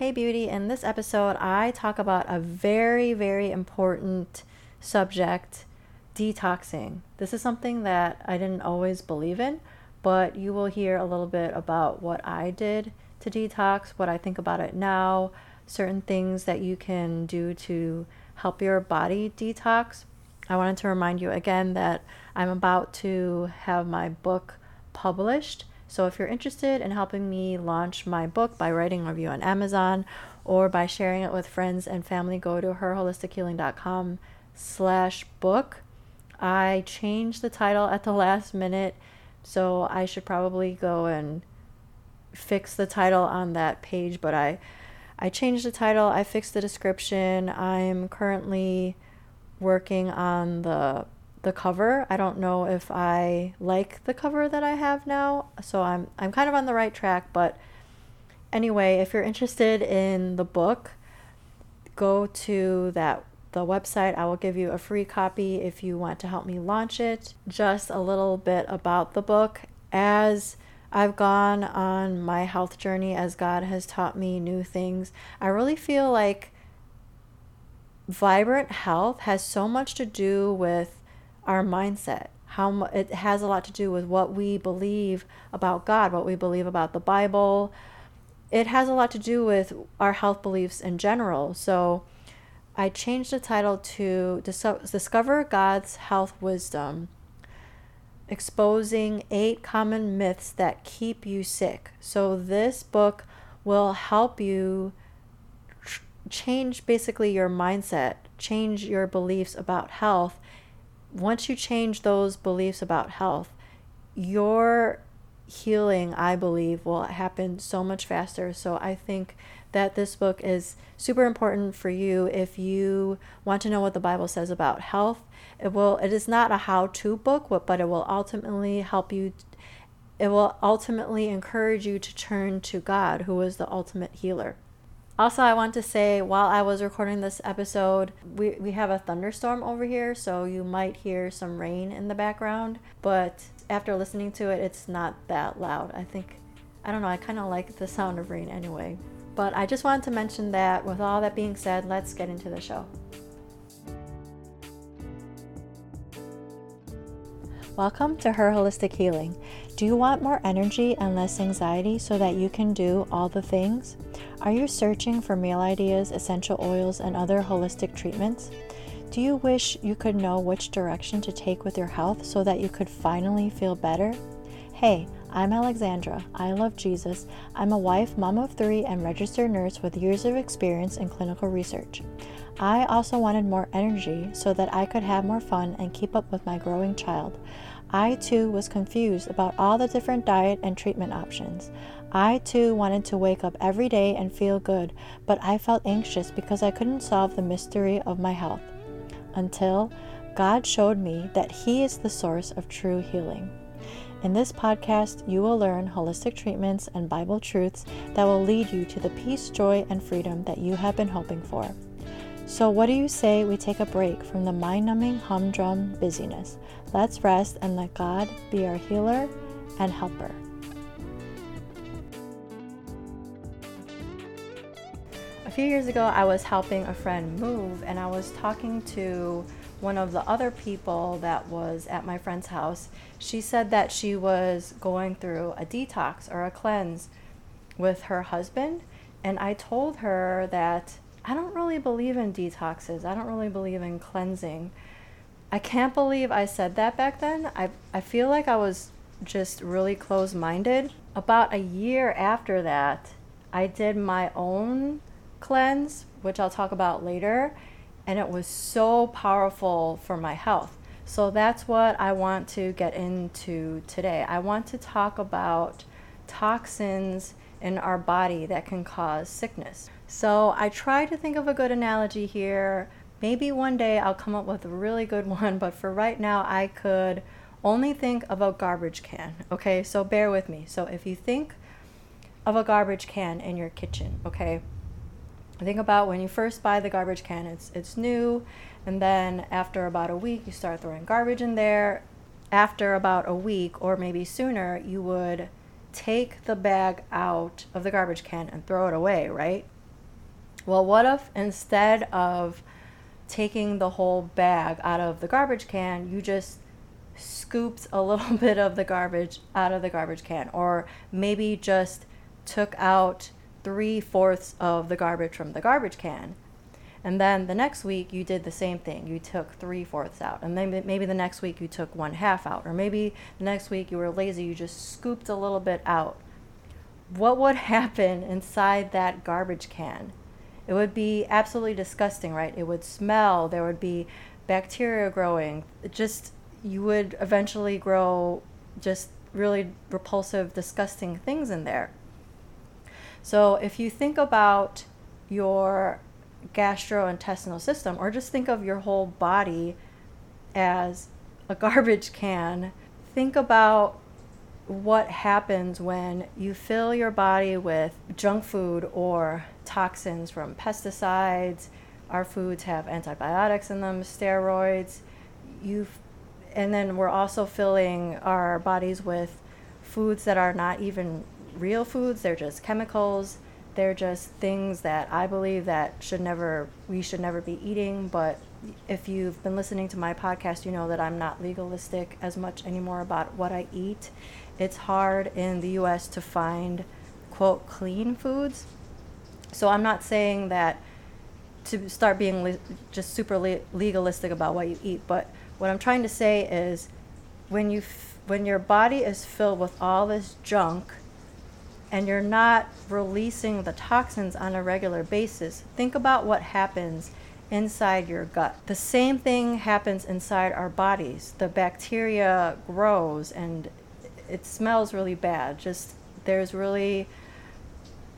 Hey Beauty, in this episode, I talk about a very, very important subject detoxing. This is something that I didn't always believe in, but you will hear a little bit about what I did to detox, what I think about it now, certain things that you can do to help your body detox. I wanted to remind you again that I'm about to have my book published. So if you're interested in helping me launch my book by writing a review on Amazon or by sharing it with friends and family, go to herholistichealing.com slash book. I changed the title at the last minute, so I should probably go and fix the title on that page, but I I changed the title, I fixed the description. I'm currently working on the the cover. I don't know if I like the cover that I have now, so I'm I'm kind of on the right track, but anyway, if you're interested in the book, go to that the website. I will give you a free copy if you want to help me launch it. Just a little bit about the book as I've gone on my health journey as God has taught me new things. I really feel like vibrant health has so much to do with our mindset. How it has a lot to do with what we believe about God, what we believe about the Bible. It has a lot to do with our health beliefs in general. So I changed the title to Discover God's Health Wisdom exposing eight common myths that keep you sick. So, this book will help you change basically your mindset, change your beliefs about health. Once you change those beliefs about health, your healing, I believe, will happen so much faster. So, I think that this book is super important for you if you want to know what the Bible says about health it will it is not a how-to book, but it will ultimately help you it will ultimately encourage you to turn to God, who is the ultimate healer. Also, I want to say while I was recording this episode, we, we have a thunderstorm over here, so you might hear some rain in the background. But after listening to it, it's not that loud. I think, I don't know, I kind of like the sound of rain anyway. But I just wanted to mention that with all that being said, let's get into the show. Welcome to Her Holistic Healing. Do you want more energy and less anxiety so that you can do all the things? Are you searching for meal ideas, essential oils, and other holistic treatments? Do you wish you could know which direction to take with your health so that you could finally feel better? Hey, I'm Alexandra. I love Jesus. I'm a wife, mom of three, and registered nurse with years of experience in clinical research. I also wanted more energy so that I could have more fun and keep up with my growing child. I too was confused about all the different diet and treatment options. I too wanted to wake up every day and feel good, but I felt anxious because I couldn't solve the mystery of my health. Until God showed me that He is the source of true healing. In this podcast, you will learn holistic treatments and Bible truths that will lead you to the peace, joy, and freedom that you have been hoping for. So, what do you say we take a break from the mind numbing humdrum busyness? Let's rest and let God be our healer and helper. A few years ago, I was helping a friend move, and I was talking to one of the other people that was at my friend's house. She said that she was going through a detox or a cleanse with her husband, and I told her that I don't really believe in detoxes. I don't really believe in cleansing. I can't believe I said that back then. I, I feel like I was just really close minded. About a year after that, I did my own cleanse, which I'll talk about later, and it was so powerful for my health. So that's what I want to get into today. I want to talk about toxins in our body that can cause sickness. So I try to think of a good analogy here. Maybe one day I'll come up with a really good one, but for right now, I could only think of a garbage can. Okay, so bear with me. So if you think of a garbage can in your kitchen, okay, think about when you first buy the garbage can, it's, it's new, and then after about a week, you start throwing garbage in there. After about a week, or maybe sooner, you would take the bag out of the garbage can and throw it away, right? Well, what if instead of taking the whole bag out of the garbage can, you just scooped a little bit of the garbage out of the garbage can, or maybe just took out three fourths of the garbage from the garbage can. And then the next week you did the same thing. You took three fourths out. And then maybe the next week you took one half out. Or maybe the next week you were lazy, you just scooped a little bit out. What would happen inside that garbage can? It would be absolutely disgusting, right? It would smell. There would be bacteria growing. It just, you would eventually grow just really repulsive, disgusting things in there. So if you think about your gastrointestinal system, or just think of your whole body as a garbage can, think about what happens when you fill your body with junk food or toxins from pesticides. Our foods have antibiotics in them, steroids. You, and then we're also filling our bodies with foods that are not even real foods. They're just chemicals. They're just things that I believe that should never we should never be eating. But if you've been listening to my podcast, you know that I'm not legalistic as much anymore about what I eat it's hard in the US to find, quote, clean foods. So I'm not saying that to start being le- just super le- legalistic about what you eat, but what I'm trying to say is when you f- when your body is filled with all this junk and you're not releasing the toxins on a regular basis, think about what happens inside your gut. The same thing happens inside our bodies. The bacteria grows and it smells really bad. Just there's really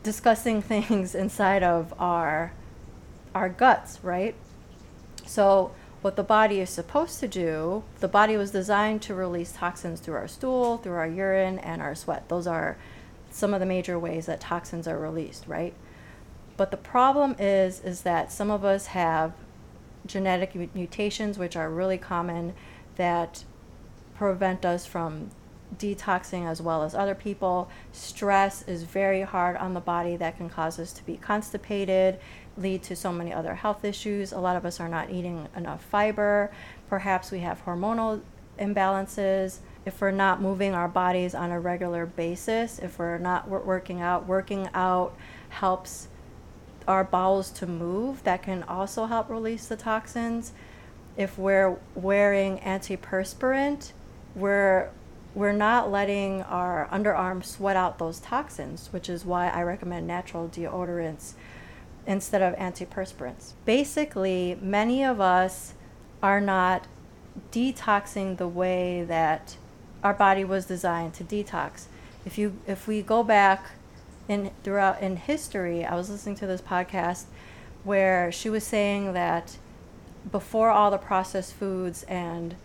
disgusting things inside of our our guts, right? So what the body is supposed to do, the body was designed to release toxins through our stool, through our urine, and our sweat. Those are some of the major ways that toxins are released, right? But the problem is is that some of us have genetic mutations which are really common that prevent us from detoxing as well as other people. Stress is very hard on the body that can cause us to be constipated, lead to so many other health issues. A lot of us are not eating enough fiber. Perhaps we have hormonal imbalances. If we're not moving our bodies on a regular basis, if we're not working out, working out helps our bowels to move. That can also help release the toxins. If we're wearing antiperspirant, we're we're not letting our underarms sweat out those toxins, which is why I recommend natural deodorants instead of antiperspirants. Basically, many of us are not detoxing the way that our body was designed to detox. If you if we go back in throughout in history, I was listening to this podcast where she was saying that before all the processed foods and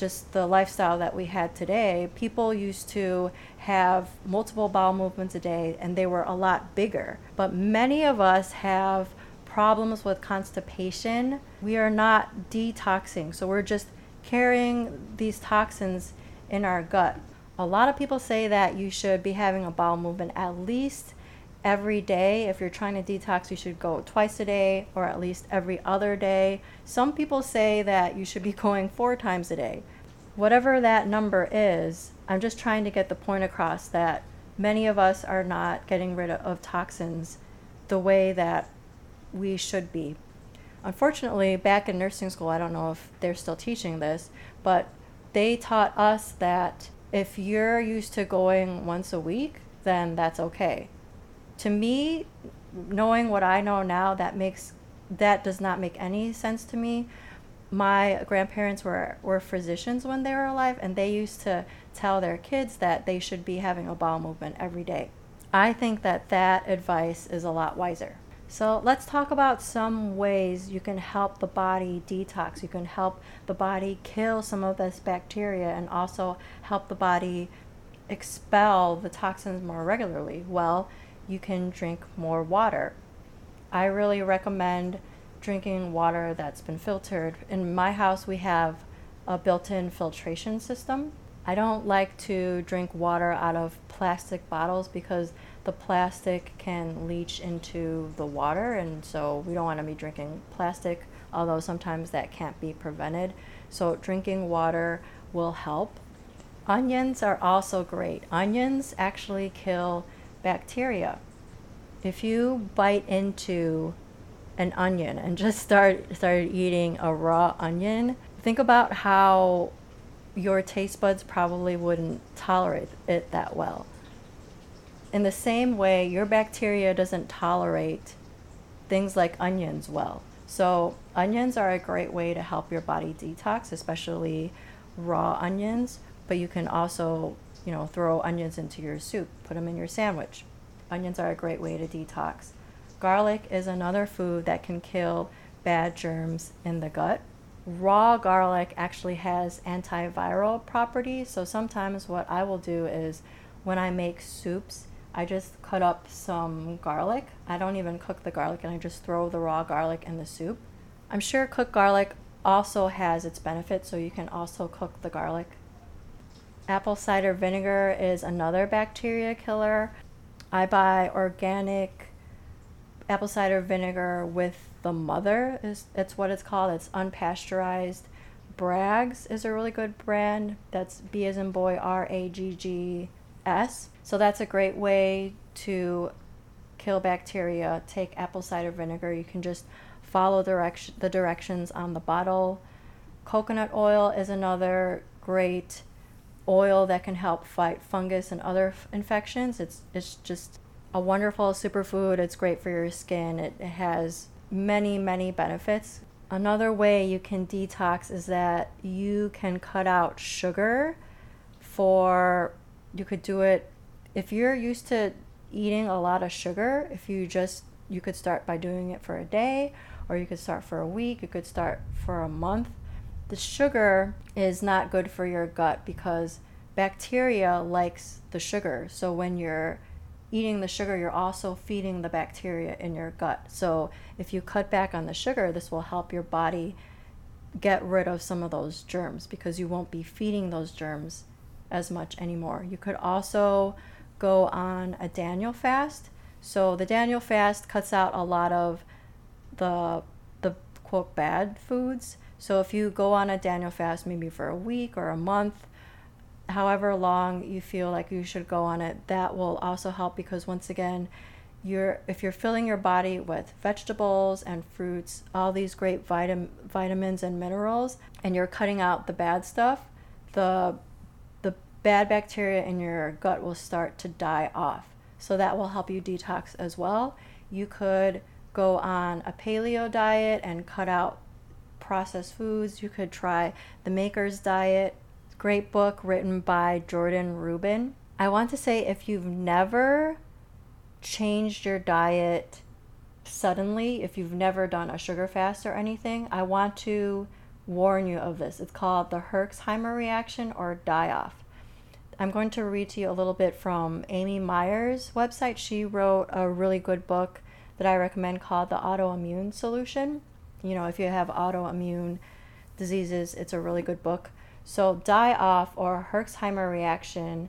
just the lifestyle that we had today, people used to have multiple bowel movements a day and they were a lot bigger. But many of us have problems with constipation. We are not detoxing, so we're just carrying these toxins in our gut. A lot of people say that you should be having a bowel movement at least every day. If you're trying to detox, you should go twice a day or at least every other day. Some people say that you should be going four times a day. Whatever that number is, I'm just trying to get the point across that many of us are not getting rid of toxins the way that we should be. Unfortunately, back in nursing school, I don't know if they're still teaching this, but they taught us that if you're used to going once a week, then that's okay to me, knowing what I know now, that makes that does not make any sense to me. My grandparents were, were physicians when they were alive, and they used to tell their kids that they should be having a bowel movement every day. I think that that advice is a lot wiser. So let's talk about some ways you can help the body detox. You can help the body kill some of this bacteria and also help the body expel the toxins more regularly. Well, you can drink more water. I really recommend drinking water that's been filtered. In my house, we have a built in filtration system. I don't like to drink water out of plastic bottles because the plastic can leach into the water, and so we don't want to be drinking plastic, although sometimes that can't be prevented. So, drinking water will help. Onions are also great. Onions actually kill bacteria. If you bite into an onion and just start started eating a raw onion, think about how your taste buds probably wouldn't tolerate it that well. In the same way, your bacteria doesn't tolerate things like onions well. So, onions are a great way to help your body detox, especially raw onions, but you can also, you know, throw onions into your soup, put them in your sandwich. Onions are a great way to detox. Garlic is another food that can kill bad germs in the gut raw garlic actually has antiviral properties. So sometimes what I will do is when I make soups, I just cut up some garlic. I don't even cook the garlic and I just throw the raw garlic in the soup. I'm sure cooked garlic also has its benefits, so you can also cook the garlic. Apple cider vinegar is another bacteria killer. I buy organic apple cider vinegar with the mother is it's what it's called. It's unpasteurized. Bragg's is a really good brand. That's B as in boy R A G G S. So that's a great way to kill bacteria. Take apple cider vinegar. You can just follow direction the directions on the bottle. Coconut oil is another great oil that can help fight fungus and other f- infections. It's it's just a wonderful superfood. It's great for your skin. It, it has many, many benefits. Another way you can detox is that you can cut out sugar for, you could do it if you're used to eating a lot of sugar, if you just, you could start by doing it for a day, or you could start for a week, you could start for a month. The sugar is not good for your gut because bacteria likes the sugar. So when you're eating the sugar, you're also feeding the bacteria in your gut. So if you cut back on the sugar, this will help your body get rid of some of those germs because you won't be feeding those germs as much anymore. You could also go on a Daniel fast. So the Daniel fast cuts out a lot of the the quote bad foods. So if you go on a Daniel fast maybe for a week or a month, however long you feel like you should go on it, that will also help because once again, you're if you're filling your body with vegetables and fruits, all these great vitam- vitamins and minerals, and you're cutting out the bad stuff, the the bad bacteria in your gut will start to die off. So that will help you detox as well. You could go on a paleo diet and cut out processed foods. You could try the maker's diet Great book written by Jordan Rubin. I want to say if you've never changed your diet suddenly, if you've never done a sugar fast or anything, I want to warn you of this. It's called the Herxheimer reaction or die off. I'm going to read to you a little bit from Amy Myers' website. She wrote a really good book that I recommend called The Autoimmune Solution. You know, if you have autoimmune diseases, it's a really good book. So, die off or Herxheimer reaction,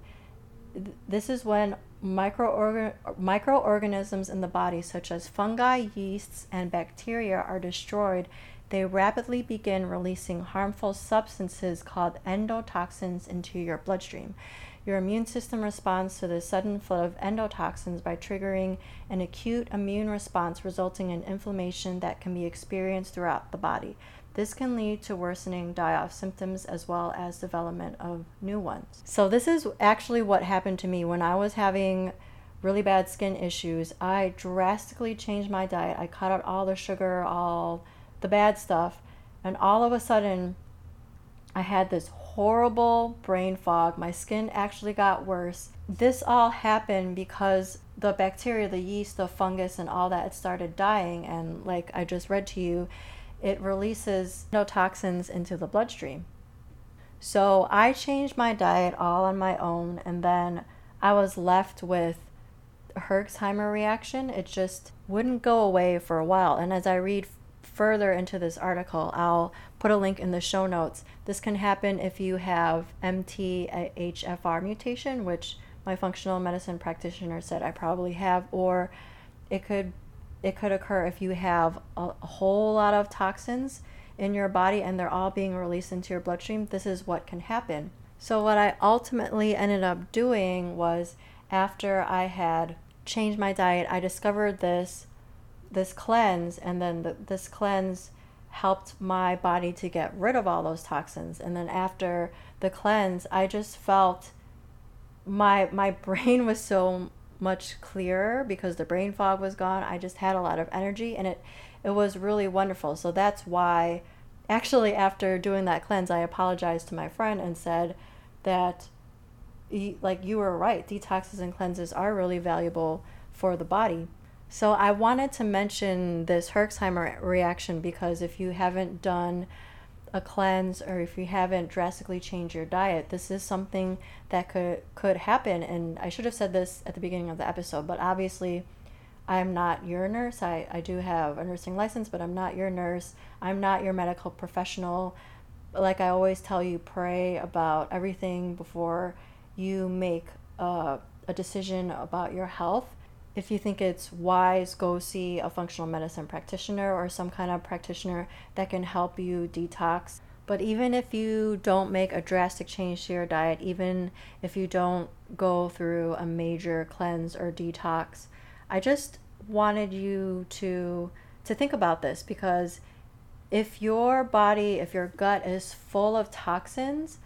this is when microorgan- microorganisms in the body, such as fungi, yeasts, and bacteria, are destroyed. They rapidly begin releasing harmful substances called endotoxins into your bloodstream. Your immune system responds to the sudden flood of endotoxins by triggering an acute immune response, resulting in inflammation that can be experienced throughout the body. This can lead to worsening die off symptoms as well as development of new ones. So, this is actually what happened to me when I was having really bad skin issues. I drastically changed my diet. I cut out all the sugar, all the bad stuff, and all of a sudden, I had this horrible brain fog. My skin actually got worse. This all happened because the bacteria, the yeast, the fungus, and all that started dying. And like I just read to you, it releases endotoxins into the bloodstream. So I changed my diet all on my own, and then I was left with a Herxheimer reaction. It just wouldn't go away for a while. And as I read further into this article, I'll put a link in the show notes. This can happen if you have MTHFR mutation, which my functional medicine practitioner said I probably have, or it could it could occur if you have a, whole lot of toxins in your body and they're all being released into your bloodstream. This is what can happen. So what I ultimately ended up doing was after I had changed my diet, I discovered this this cleanse and then the, this cleanse helped my body to get rid of all those toxins. And then after the cleanse i just felt my my brain was so much clearer because the brain fog was gone. I just had a lot of energy and it it was really wonderful. So that's why actually after doing that cleanse i apologized to my friend and said that like you were right. Detoxes and cleanses are really valuable for the body so I wanted to mention this Herxheimer reaction because if you haven't done a cleanse or if you haven't drastically changed your diet, this is something that could could happen. And I should have said this at the beginning of the episode, but obviously I'm not your nurse. I, I do have a nursing license, but I'm not your nurse. I'm not your medical professional. Like I always tell you, pray about everything before you make a, a decision about your health if you think it's wise, go see a functional medicine practitioner or some kind of practitioner that can help you detox. But even if you don't make a drastic change to your diet, even if you don't go through a major cleanse or detox, I just wanted you to to think about this because if your body, if your gut is full of toxins,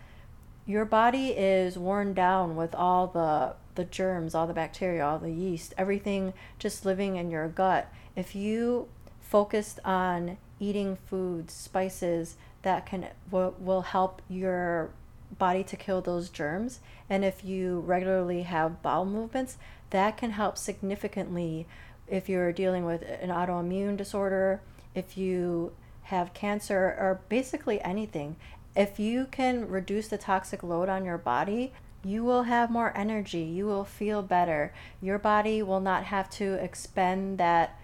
your body is worn down with all the the germs, all the bacteria, all the yeast, everything just living in your gut. If you focused on eating foods, spices that can will, will help your body to kill those germs, and if you regularly have bowel movements, that can help significantly if you're dealing with an autoimmune disorder, if you have cancer, or basically anything. If you can reduce the toxic load on your body, you will have more energy. You will feel better. Your body will not have to expend that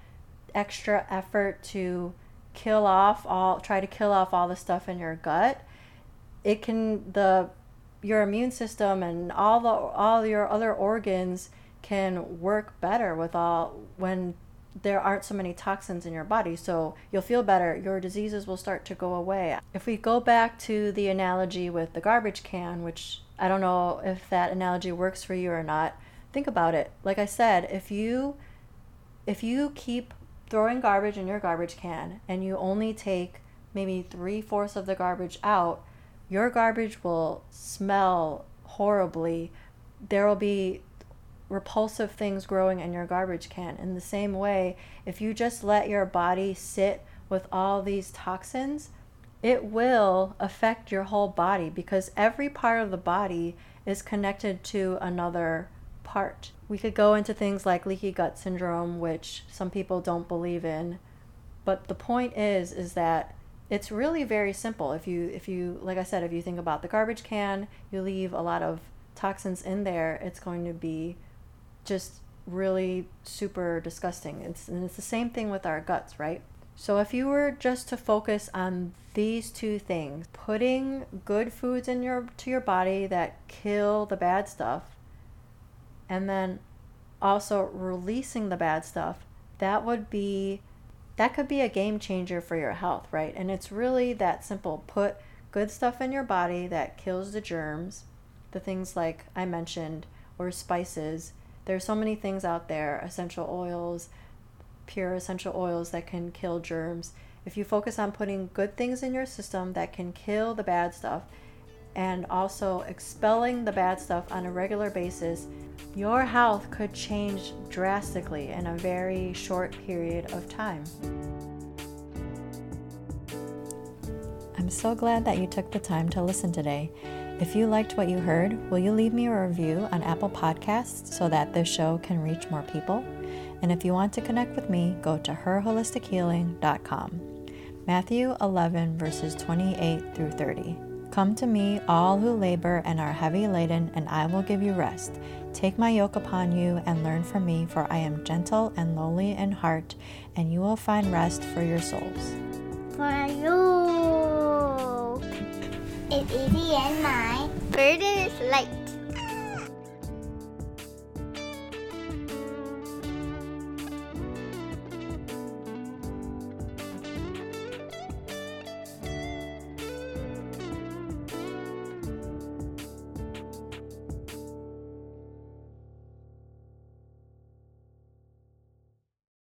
extra effort to kill off all try to kill off all the stuff in your gut. It can the your immune system and all the all your other organs can work better with all when there aren't so many toxins in your body. So you'll feel better. Your diseases will start to go away. If we go back to the analogy with the garbage can, which I don't know if that analogy works for you or not. Think about it. Like I said, if you if you keep throwing garbage in your garbage can and you only take maybe three fourths of the garbage out, your garbage will smell horribly. There will be repulsive things growing in your garbage can. In the same way, if you just let your body sit with all these toxins, it will affect your whole body because every part of the body is connected to another part. We could go into things like leaky gut syndrome, which some people don't believe in. But the point is is that it's really very simple. If you if you like I said, if you think about the garbage can, you leave a lot of toxins in there, it's going to be just really super disgusting. It's and it's the same thing with our guts, right? So if you were just to focus on these two things, putting good foods in your to your body that kill the bad stuff and then also releasing the bad stuff, that would be that could be a game changer for your health, right? And it's really that simple. Put good stuff in your body that kills the germs, the things like I mentioned, or spices. There's so many things out there, essential oils, pure essential oils that can kill germs. If you focus on putting good things in your system that can kill the bad stuff and also expelling the bad stuff on a regular basis, your health could change drastically in a very short period of time. I'm so glad that you took the time to listen today. If you liked what you heard, will you leave me a review on Apple Podcasts so that this show can reach more people? And if you want to connect with me, go to herholistichealing.com. Matthew 11, verses 28 through 30. Come to me, all who labor and are heavy laden, and I will give you rest. Take my yoke upon you and learn from me, for I am gentle and lowly in heart, and you will find rest for your souls. For you, it's easy and my burden is light.